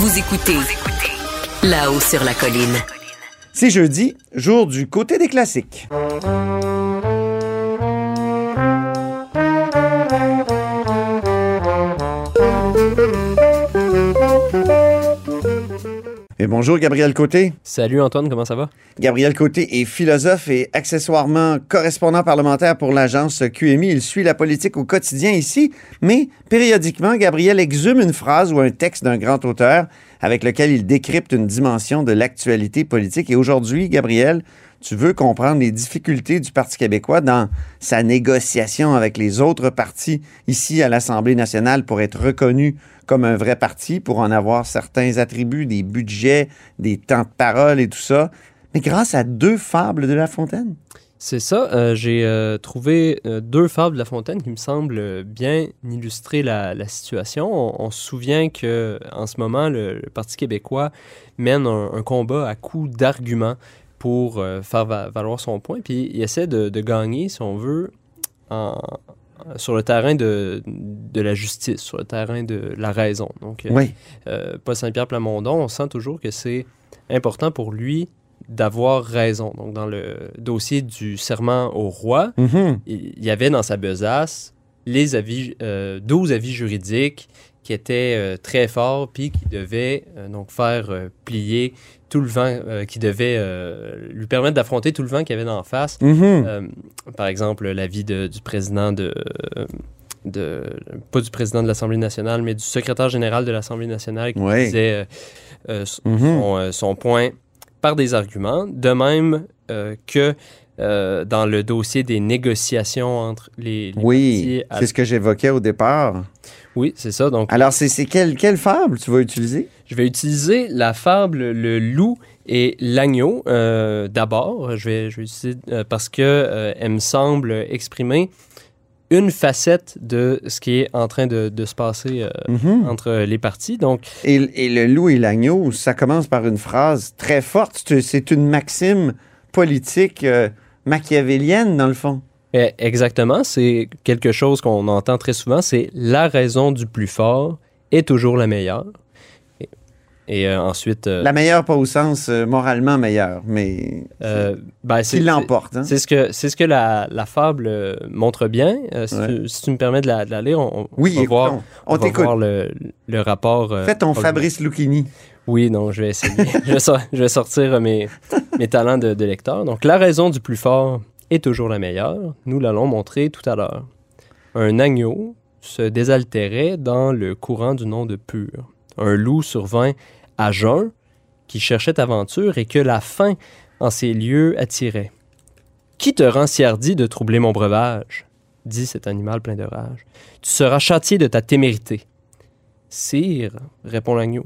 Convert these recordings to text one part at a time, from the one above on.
Vous écoutez là-haut sur la colline. C'est jeudi, jour du côté des classiques. Et bonjour Gabriel Côté. Salut Antoine, comment ça va? Gabriel Côté est philosophe et accessoirement correspondant parlementaire pour l'agence QMI. Il suit la politique au quotidien ici, mais périodiquement, Gabriel exhume une phrase ou un texte d'un grand auteur avec lequel il décrypte une dimension de l'actualité politique. Et aujourd'hui, Gabriel, tu veux comprendre les difficultés du Parti québécois dans sa négociation avec les autres partis ici à l'Assemblée nationale pour être reconnu comme un vrai parti, pour en avoir certains attributs, des budgets, des temps de parole et tout ça. Mais grâce à deux fables de La Fontaine. C'est ça. euh, J'ai euh, trouvé euh, deux fables de La Fontaine qui me semblent bien illustrer la, situation. On, se souvient que en ce moment, le, Parti québécois mène un combat à coups d'arguments pour euh, faire va- valoir son point. Puis il essaie de, de gagner, si on veut, en- sur le terrain de, de la justice, sur le terrain de la raison. Donc, euh, Oui. euh, Paul Saint-Pierre Plamondon, on sent toujours que c'est important pour lui d'avoir raison. Donc, dans le dossier du serment au roi, Mhm. il il y avait dans sa besace les avis, euh, 12 avis juridiques qui étaient euh, très forts, puis qui devaient euh, donc faire euh, plier tout le vent, euh, qui devait euh, lui permettre d'affronter tout le vent qu'il y avait d'en face. Mhm. Euh, par exemple, l'avis du président de, de. Pas du président de l'Assemblée nationale, mais du secrétaire général de l'Assemblée nationale qui Ouais. disait Mhm. son, son point par des arguments. De même que euh, dans le dossier des négociations entre les, les Oui, c'est ce que j'évoquais au départ. Oui, c'est ça. Donc, Alors, c'est c'est quelle, quelle fable tu vas utiliser? Je vais utiliser la fable Le loup et l'agneau euh, d'abord. Je vais, je vais utiliser euh, parce que elle me semble exprimer une facette de ce qui est en train de, de se passer euh, Mhm. entre les parties. Donc, Et, et le loup et l'agneau, ça commence par une phrase très forte. C'est- C'est une maxime politique euh, machiavélienne, dans le fond. eh, exactement, c'est quelque chose qu'on entend très souvent, c'est la raison du plus fort est toujours la meilleure. Et, et, euh, ensuite, euh, La meilleure, pas au sens euh, moralement meilleure, mais ben, qui l'emporte. hein? C'est ce que, ce que la, la fable montre bien. Si, Ouais. tu, si tu me permets de la, de la lire, on, on Oui, va voir, écoutons. on on va t'écoute. voir le, le rapport. Fais ton Fabrice Lucchini. Oui, non, je vais essayer. je, vais sor- je vais sortir euh, mes, mes talents de, de lecteur. Donc, la raison du plus fort est toujours la meilleure. Nous l'allons montrer tout à l'heure. Un agneau se désaltérait dans le courant du nom de Pur. Un loup survint à jeun qui cherchait aventure et que la faim en ces lieux attirait. Qui te rend si hardi de troubler mon breuvage dit cet animal plein de rage. Tu seras châtié de ta témérité. Sire, répond l'agneau,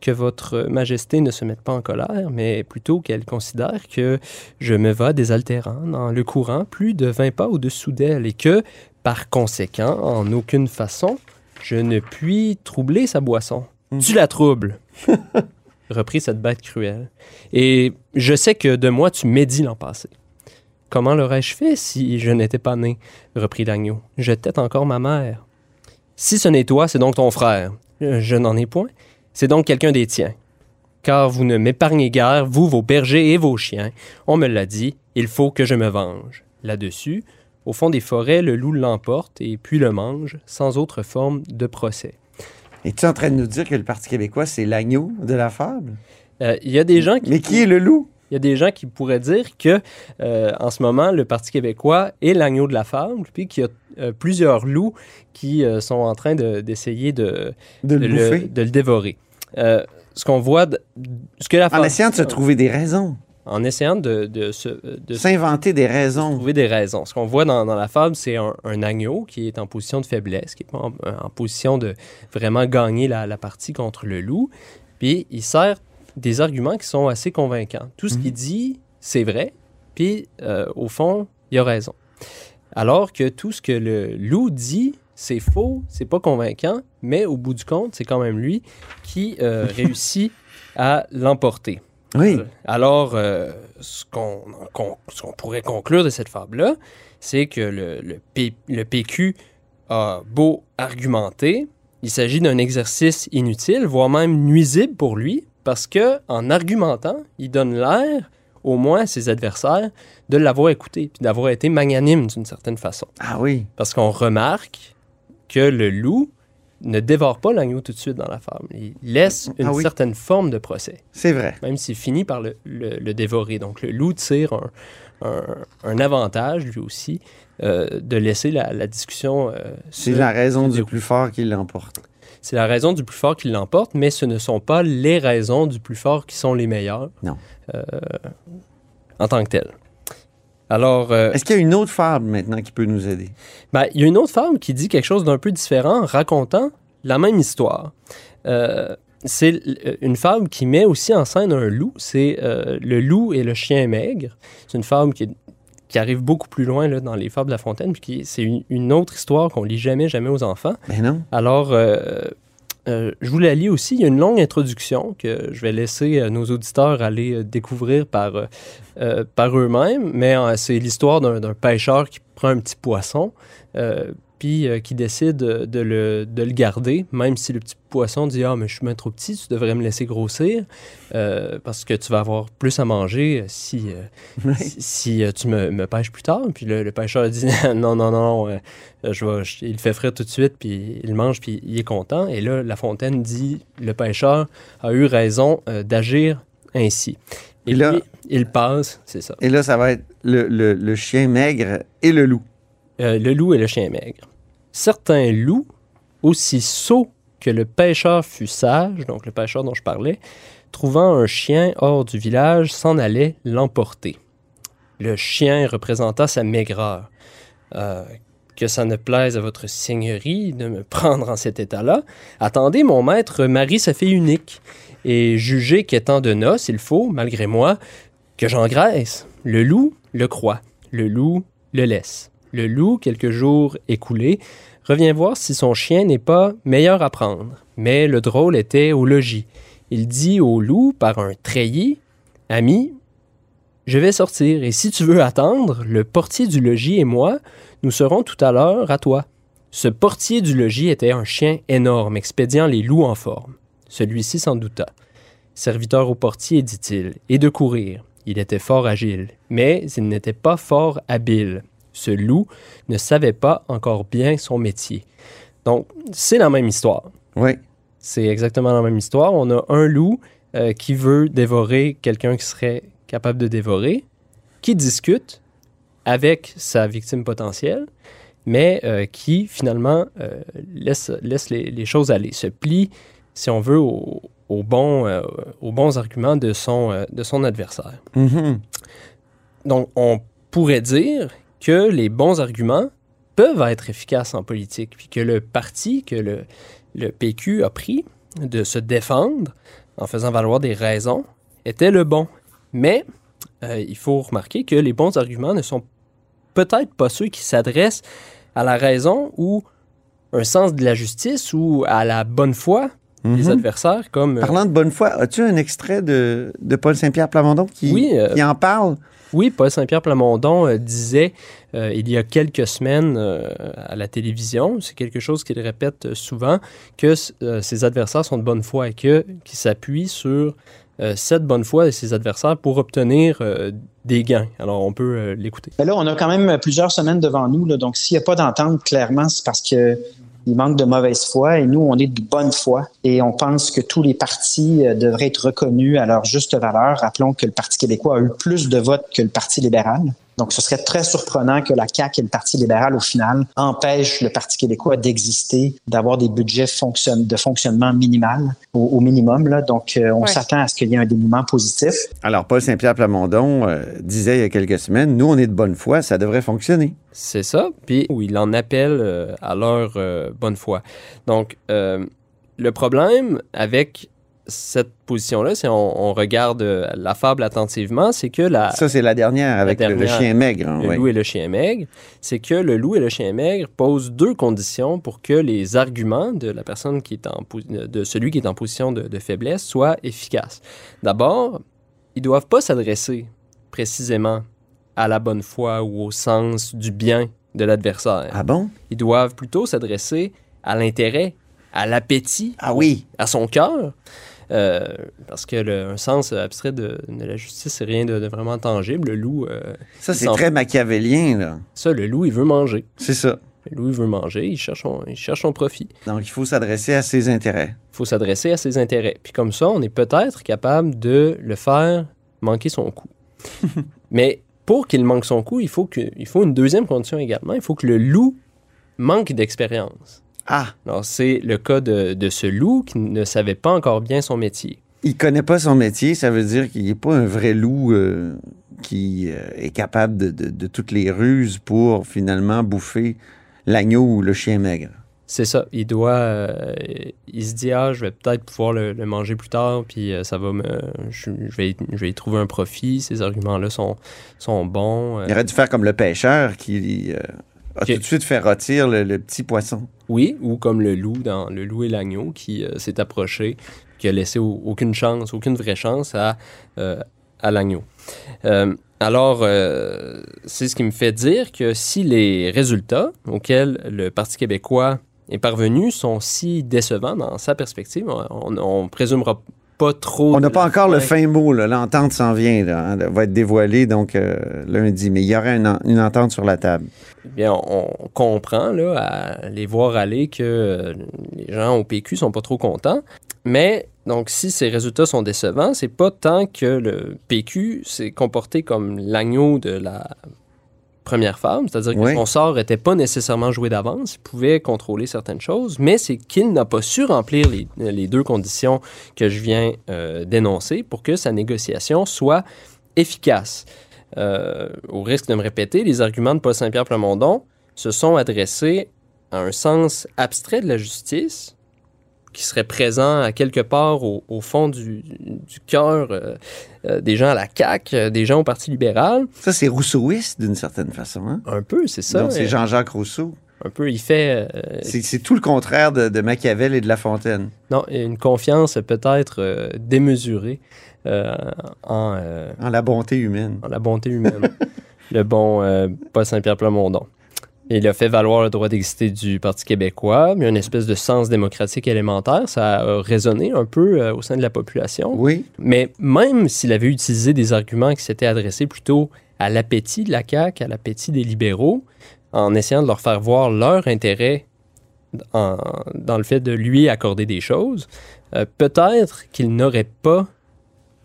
que votre majesté ne se mette pas en colère, mais plutôt qu'elle considère que je me vas désaltérant dans le courant plus de 20 pas au-dessous d'elle et que, par conséquent, en aucune façon, je ne puis troubler sa boisson. Tu la troubles, reprit cette bête cruelle. Et je sais que de moi tu médis l'an passé. Comment l'aurais-je fait si je n'étais pas né? reprit l'agneau. Je tête encore ma mère. Si ce n'est toi, c'est donc ton frère. Euh, Je n'en ai point. C'est donc quelqu'un des tiens. Car vous ne m'épargnez guère, vous, vos bergers et vos chiens. On me l'a dit, il faut que je me venge. Là-dessus, au fond des forêts, le loup l'emporte et puis le mange, sans autre forme de procès. Es-tu en train de nous dire que le Parti québécois, c'est l'agneau de la fable? Euh, Il y a des gens qui Mais qui est le loup? Il y a des gens qui pourraient dire que euh, en ce moment, le Parti québécois est l'agneau de la fable, puis qu'il y a euh, plusieurs loups qui sont en train de- d'essayer de, De de de le dévorer. Euh, ce qu'on voit, ce que la En essayant de se trouver des raisons. en essayant de, de S'inventer des raisons. trouver des raisons. Ce qu'on voit dans, dans la fable, c'est un, un agneau qui est en position de faiblesse, qui est pas en, en position de vraiment gagner la, la partie contre le loup. Puis il sert des arguments qui sont assez convaincants. Tout ce qu'il dit, c'est vrai. Puis euh, au fond, il a raison. Alors que tout ce que le loup dit, c'est faux, c'est pas convaincant, mais au bout du compte, c'est quand même lui qui euh, réussit à l'emporter. Oui. Euh, Alors, euh, ce qu'on pourrait conclure de cette fable-là, c'est que le, le P- le PQ a beau argumenter, il s'agit d'un exercice inutile, voire même nuisible pour lui, parce que en argumentant, il donne l'air, au moins à ses adversaires, de l'avoir écouté, puis d'avoir été magnanime d'une certaine façon. Ah oui. Parce qu'on remarque que le loup ne dévore pas l'agneau tout de suite dans la fable. Il laisse une Ah oui. certaine forme de procès C'est vrai. même s'il finit par le, le- le dévorer. Donc, le loup tire un, un- un avantage, lui aussi, euh, de laisser la, la discussion. euh, C'est la raison du plus fort qui l'emporte. C'est la raison du plus fort qui l'emporte, mais ce ne sont pas les raisons du plus fort qui sont les meilleures. Non. euh, en tant que telles. Alors, euh, Est-ce qu'il y a une autre fable maintenant qui peut nous aider? Ben, il y a une autre femme qui dit quelque chose d'un peu différent, racontant la même histoire. Euh, c'est l- une femme qui met aussi en scène un loup. C'est euh, le loup et le chien maigre. C'est une femme qui, arrive beaucoup plus loin là, dans les fables de La Fontaine. Puis c'est une, une autre histoire qu'on lit jamais, jamais aux enfants. Ben non. Alors, euh, je vous la lis aussi. Il y a une longue introduction que je vais laisser euh, nos auditeurs aller euh, découvrir par, euh, par eux-mêmes. Mais c'est l'histoire d'un pêcheur qui prend un petit poisson, puis euh, qui décide de le, de le garder, même si le petit poisson dit Ah, mais je suis bien trop petit, tu devrais me laisser grossir, euh, parce que tu vas avoir plus à manger si, euh, si, si, tu me, me pêches plus tard. Puis le, le pêcheur dit Non, non, non, je vais, je- il le fait frais tout de suite, puis il mange, puis il est content. Et là, La Fontaine dit Le pêcheur a eu raison d'agir ainsi. Et Et là- puis, il passe, c'est ça. Et là, ça va être le- le chien maigre et le loup. Euh, le loup et le chien maigre. Certains loups, aussi sots que le pêcheur fut sage, donc le pêcheur dont je parlais, trouvant un chien hors du village, s'en allait l'emporter. Le chien représenta sa maigreur. Euh, que ça ne plaise à votre seigneurie de me prendre en cet état-là. Attendez, mon maître marie sa fille unique, et jugez qu'étant de noces, il faut, malgré moi, que j'engraisse. Le loup le croit, le loup le laisse. Le loup, quelques jours écoulés, revient voir si son chien n'est pas meilleur à prendre. Mais le drôle était au logis. Il dit au loup par un treillis Ami, je vais sortir, et si tu veux attendre, le portier du logis et moi, nous serons tout à l'heure à toi. Ce portier du logis était un chien énorme, expédiant les loups en forme. Celui-ci s'en douta. Serviteur au portier, dit-il, et de courir. Il était fort agile, mais il n'était pas fort habile. Ce loup ne savait pas encore bien son métier. Donc, c'est la même histoire. Oui. C'est exactement la même histoire. On a un loup euh, qui veut dévorer quelqu'un qui serait capable de dévorer, qui discute avec sa victime potentielle, mais euh, qui finalement euh, laisse, laisse les, les choses aller, se plie, si on veut, au- au bon, aux bons arguments de son, de son adversaire. Mhm. Donc, on pourrait dire que les bons arguments peuvent être efficaces en politique, puis que le parti que le, le PQ a pris de se défendre en faisant valoir des raisons était le bon. Mais euh, il faut remarquer que les bons arguments ne sont peut-être pas ceux qui s'adressent à la raison ou un sens de la justice ou à la bonne foi des Mhm. adversaires, comme... euh, Parlant de bonne foi, as-tu un extrait de, de Paul Saint-Pierre Plamondon qui, Oui, euh, qui en parle? Oui, Paul Saint-Pierre Plamondon euh, disait euh, il y a quelques semaines euh, à la télévision, c'est quelque chose qu'il répète souvent, que ses adversaires sont de bonne foi et qu'il s'appuie sur cette bonne foi de ses adversaires pour obtenir des gains. Alors on peut l'écouter. Mais là, on a quand même plusieurs semaines devant nous. Donc, s'il n'y a pas d'entente, clairement, c'est parce que il manque de mauvaise foi et nous, on est de bonne foi et on pense que tous les partis euh, devraient être reconnus à leur juste valeur. Rappelons que le Parti québécois a eu plus de votes que le Parti libéral. Donc, ce serait très surprenant que la CAQ et le Parti libéral, au final, empêchent le Parti québécois d'exister, d'avoir des budgets de fonctionnement minimal, au, minimum. Là. Donc, euh, on s'attend à ce qu'il y ait un dénouement positif. Alors, Paul Saint-Pierre Plamondon euh, disait il y a quelques semaines, nous, on est de bonne foi, ça devrait fonctionner. C'est ça. Puis, où il en appelle euh, à leur bonne foi. Donc, le problème avec cette position-là, si on, regarde euh, la fable attentivement, c'est que la... Ça, c'est la dernière avec le chien maigre. Hein, le loup et le chien maigre. C'est que le loup et le chien maigre posent deux conditions pour que les arguments de la personne qui est en... de celui qui est en position de, faiblesse soient efficaces. D'abord, ils doivent pas s'adresser précisément à la bonne foi ou au sens du bien de l'adversaire. Ah bon? Ils doivent plutôt s'adresser à l'intérêt, à l'appétit, ah oui. à son cœur. Euh, parce que le, un sens abstrait de, la justice, c'est rien de, vraiment tangible. Le loup. Euh, ça, c'est très machiavélien, là. Ça, le loup, il veut manger. C'est ça. Le loup, il veut manger, il cherche son, il cherche son profit. Donc, il faut s'adresser à ses intérêts. Il faut s'adresser à ses intérêts. Puis comme ça, on est peut-être capable de le faire manquer son coup. Mais pour qu'il manque son coup, il faut, que, il faut une deuxième condition également. Il faut que le loup manque d'expérience. Ah! Alors, c'est le cas de, ce loup qui ne savait pas encore bien son métier. Il connaît pas son métier, ça veut dire qu'il n'est pas un vrai loup euh, qui euh, est capable de, toutes les ruses pour finalement bouffer l'agneau ou le chien maigre. C'est ça. Il doit. Euh, il se dit ah, je vais peut-être pouvoir le, manger plus tard, puis ça va me. Je, vais, je vais y trouver un profit. Ces arguments-là sont, sont bons. Il aurait dû faire comme le pêcheur qui a tout de suite fait rôtir le petit poisson. Oui, ou comme le loup dans Le loup et l'agneau qui euh, s'est approché, qui a laissé aucune chance, aucune vraie chance à, euh, à l'agneau. Euh, alors, c'est ce qui me fait dire que si les résultats auxquels le Parti québécois est parvenu sont si décevants dans sa perspective, on, on présumera pas trop. On n'a pas encore le fin mot, l'entente s'en vient, là, hein, va être dévoilée donc lundi, mais il y aura une entente sur la table bien, on, comprend là, à les voir aller que euh, les gens au PQ sont pas trop contents. Mais donc, si ces résultats sont décevants, c'est pas tant que le PQ s'est comporté comme l'agneau de la première femme, c'est-à-dire que son sort n'était pas nécessairement joué d'avance, il pouvait contrôler certaines choses, mais c'est qu'il n'a pas su remplir les, deux conditions que je viens euh, d'énoncer pour que sa négociation soit efficace. Euh, au risque de me répéter, les arguments de Paul Saint-Pierre Plamondon se sont adressés à un sens abstrait de la justice qui serait présent à quelque part au, fond du, cœur euh, euh, des gens à la CAQ, des gens au Parti libéral. Ça, c'est rousseauiste d'une certaine façon. Hein? Un peu, c'est ça. Donc, c'est Jean-Jacques Rousseau. Un peu, il fait... c'est tout le contraire de, Machiavel et de La Fontaine. Non, une confiance peut-être démesurée euh, euh, en, la bonté humaine. En la bonté humaine. le bon euh, Paul Saint-Pierre Plamondon. Il a fait valoir le droit d'exister du Parti québécois, mais une espèce de sens démocratique élémentaire. Ça a résonné un peu au sein de la population. Oui. Mais même s'il avait utilisé des arguments qui s'étaient adressés plutôt à l'appétit de la CAQ, à l'appétit des libéraux, en essayant de leur faire voir leur intérêt dans le fait de lui accorder des choses, peut-être qu'il n'aurait pas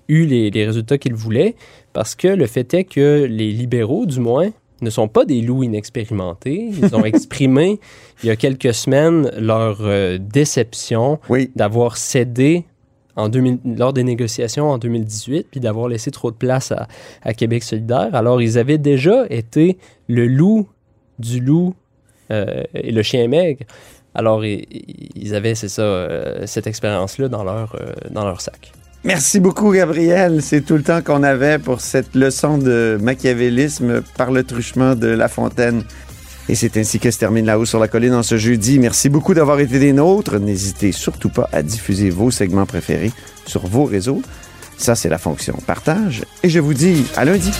eu les, résultats qu'ils voulaient, parce que le fait est que les libéraux, du moins, ne sont pas des loups inexpérimentés. Ils ont exprimé il y a quelques semaines leur euh, déception d'avoir cédé en 2000, lors des négociations en 2018, puis d'avoir laissé trop de place à, Québec solidaire. Alors, ils avaient déjà été le loup du loup euh, et le chien maigre. Alors, ils, avaient, c'est ça, euh, cette expérience-là dans, leur dans leur sac. Merci beaucoup, Gabriel. C'est tout le temps qu'on avait pour cette leçon de machiavélisme par le truchement de La Fontaine. Et c'est ainsi que se termine La Haut sur la Colline en ce jeudi. Merci beaucoup d'avoir été des nôtres. N'hésitez surtout pas à diffuser vos segments préférés sur vos réseaux. Ça, c'est la fonction partage. Et je vous dis à lundi.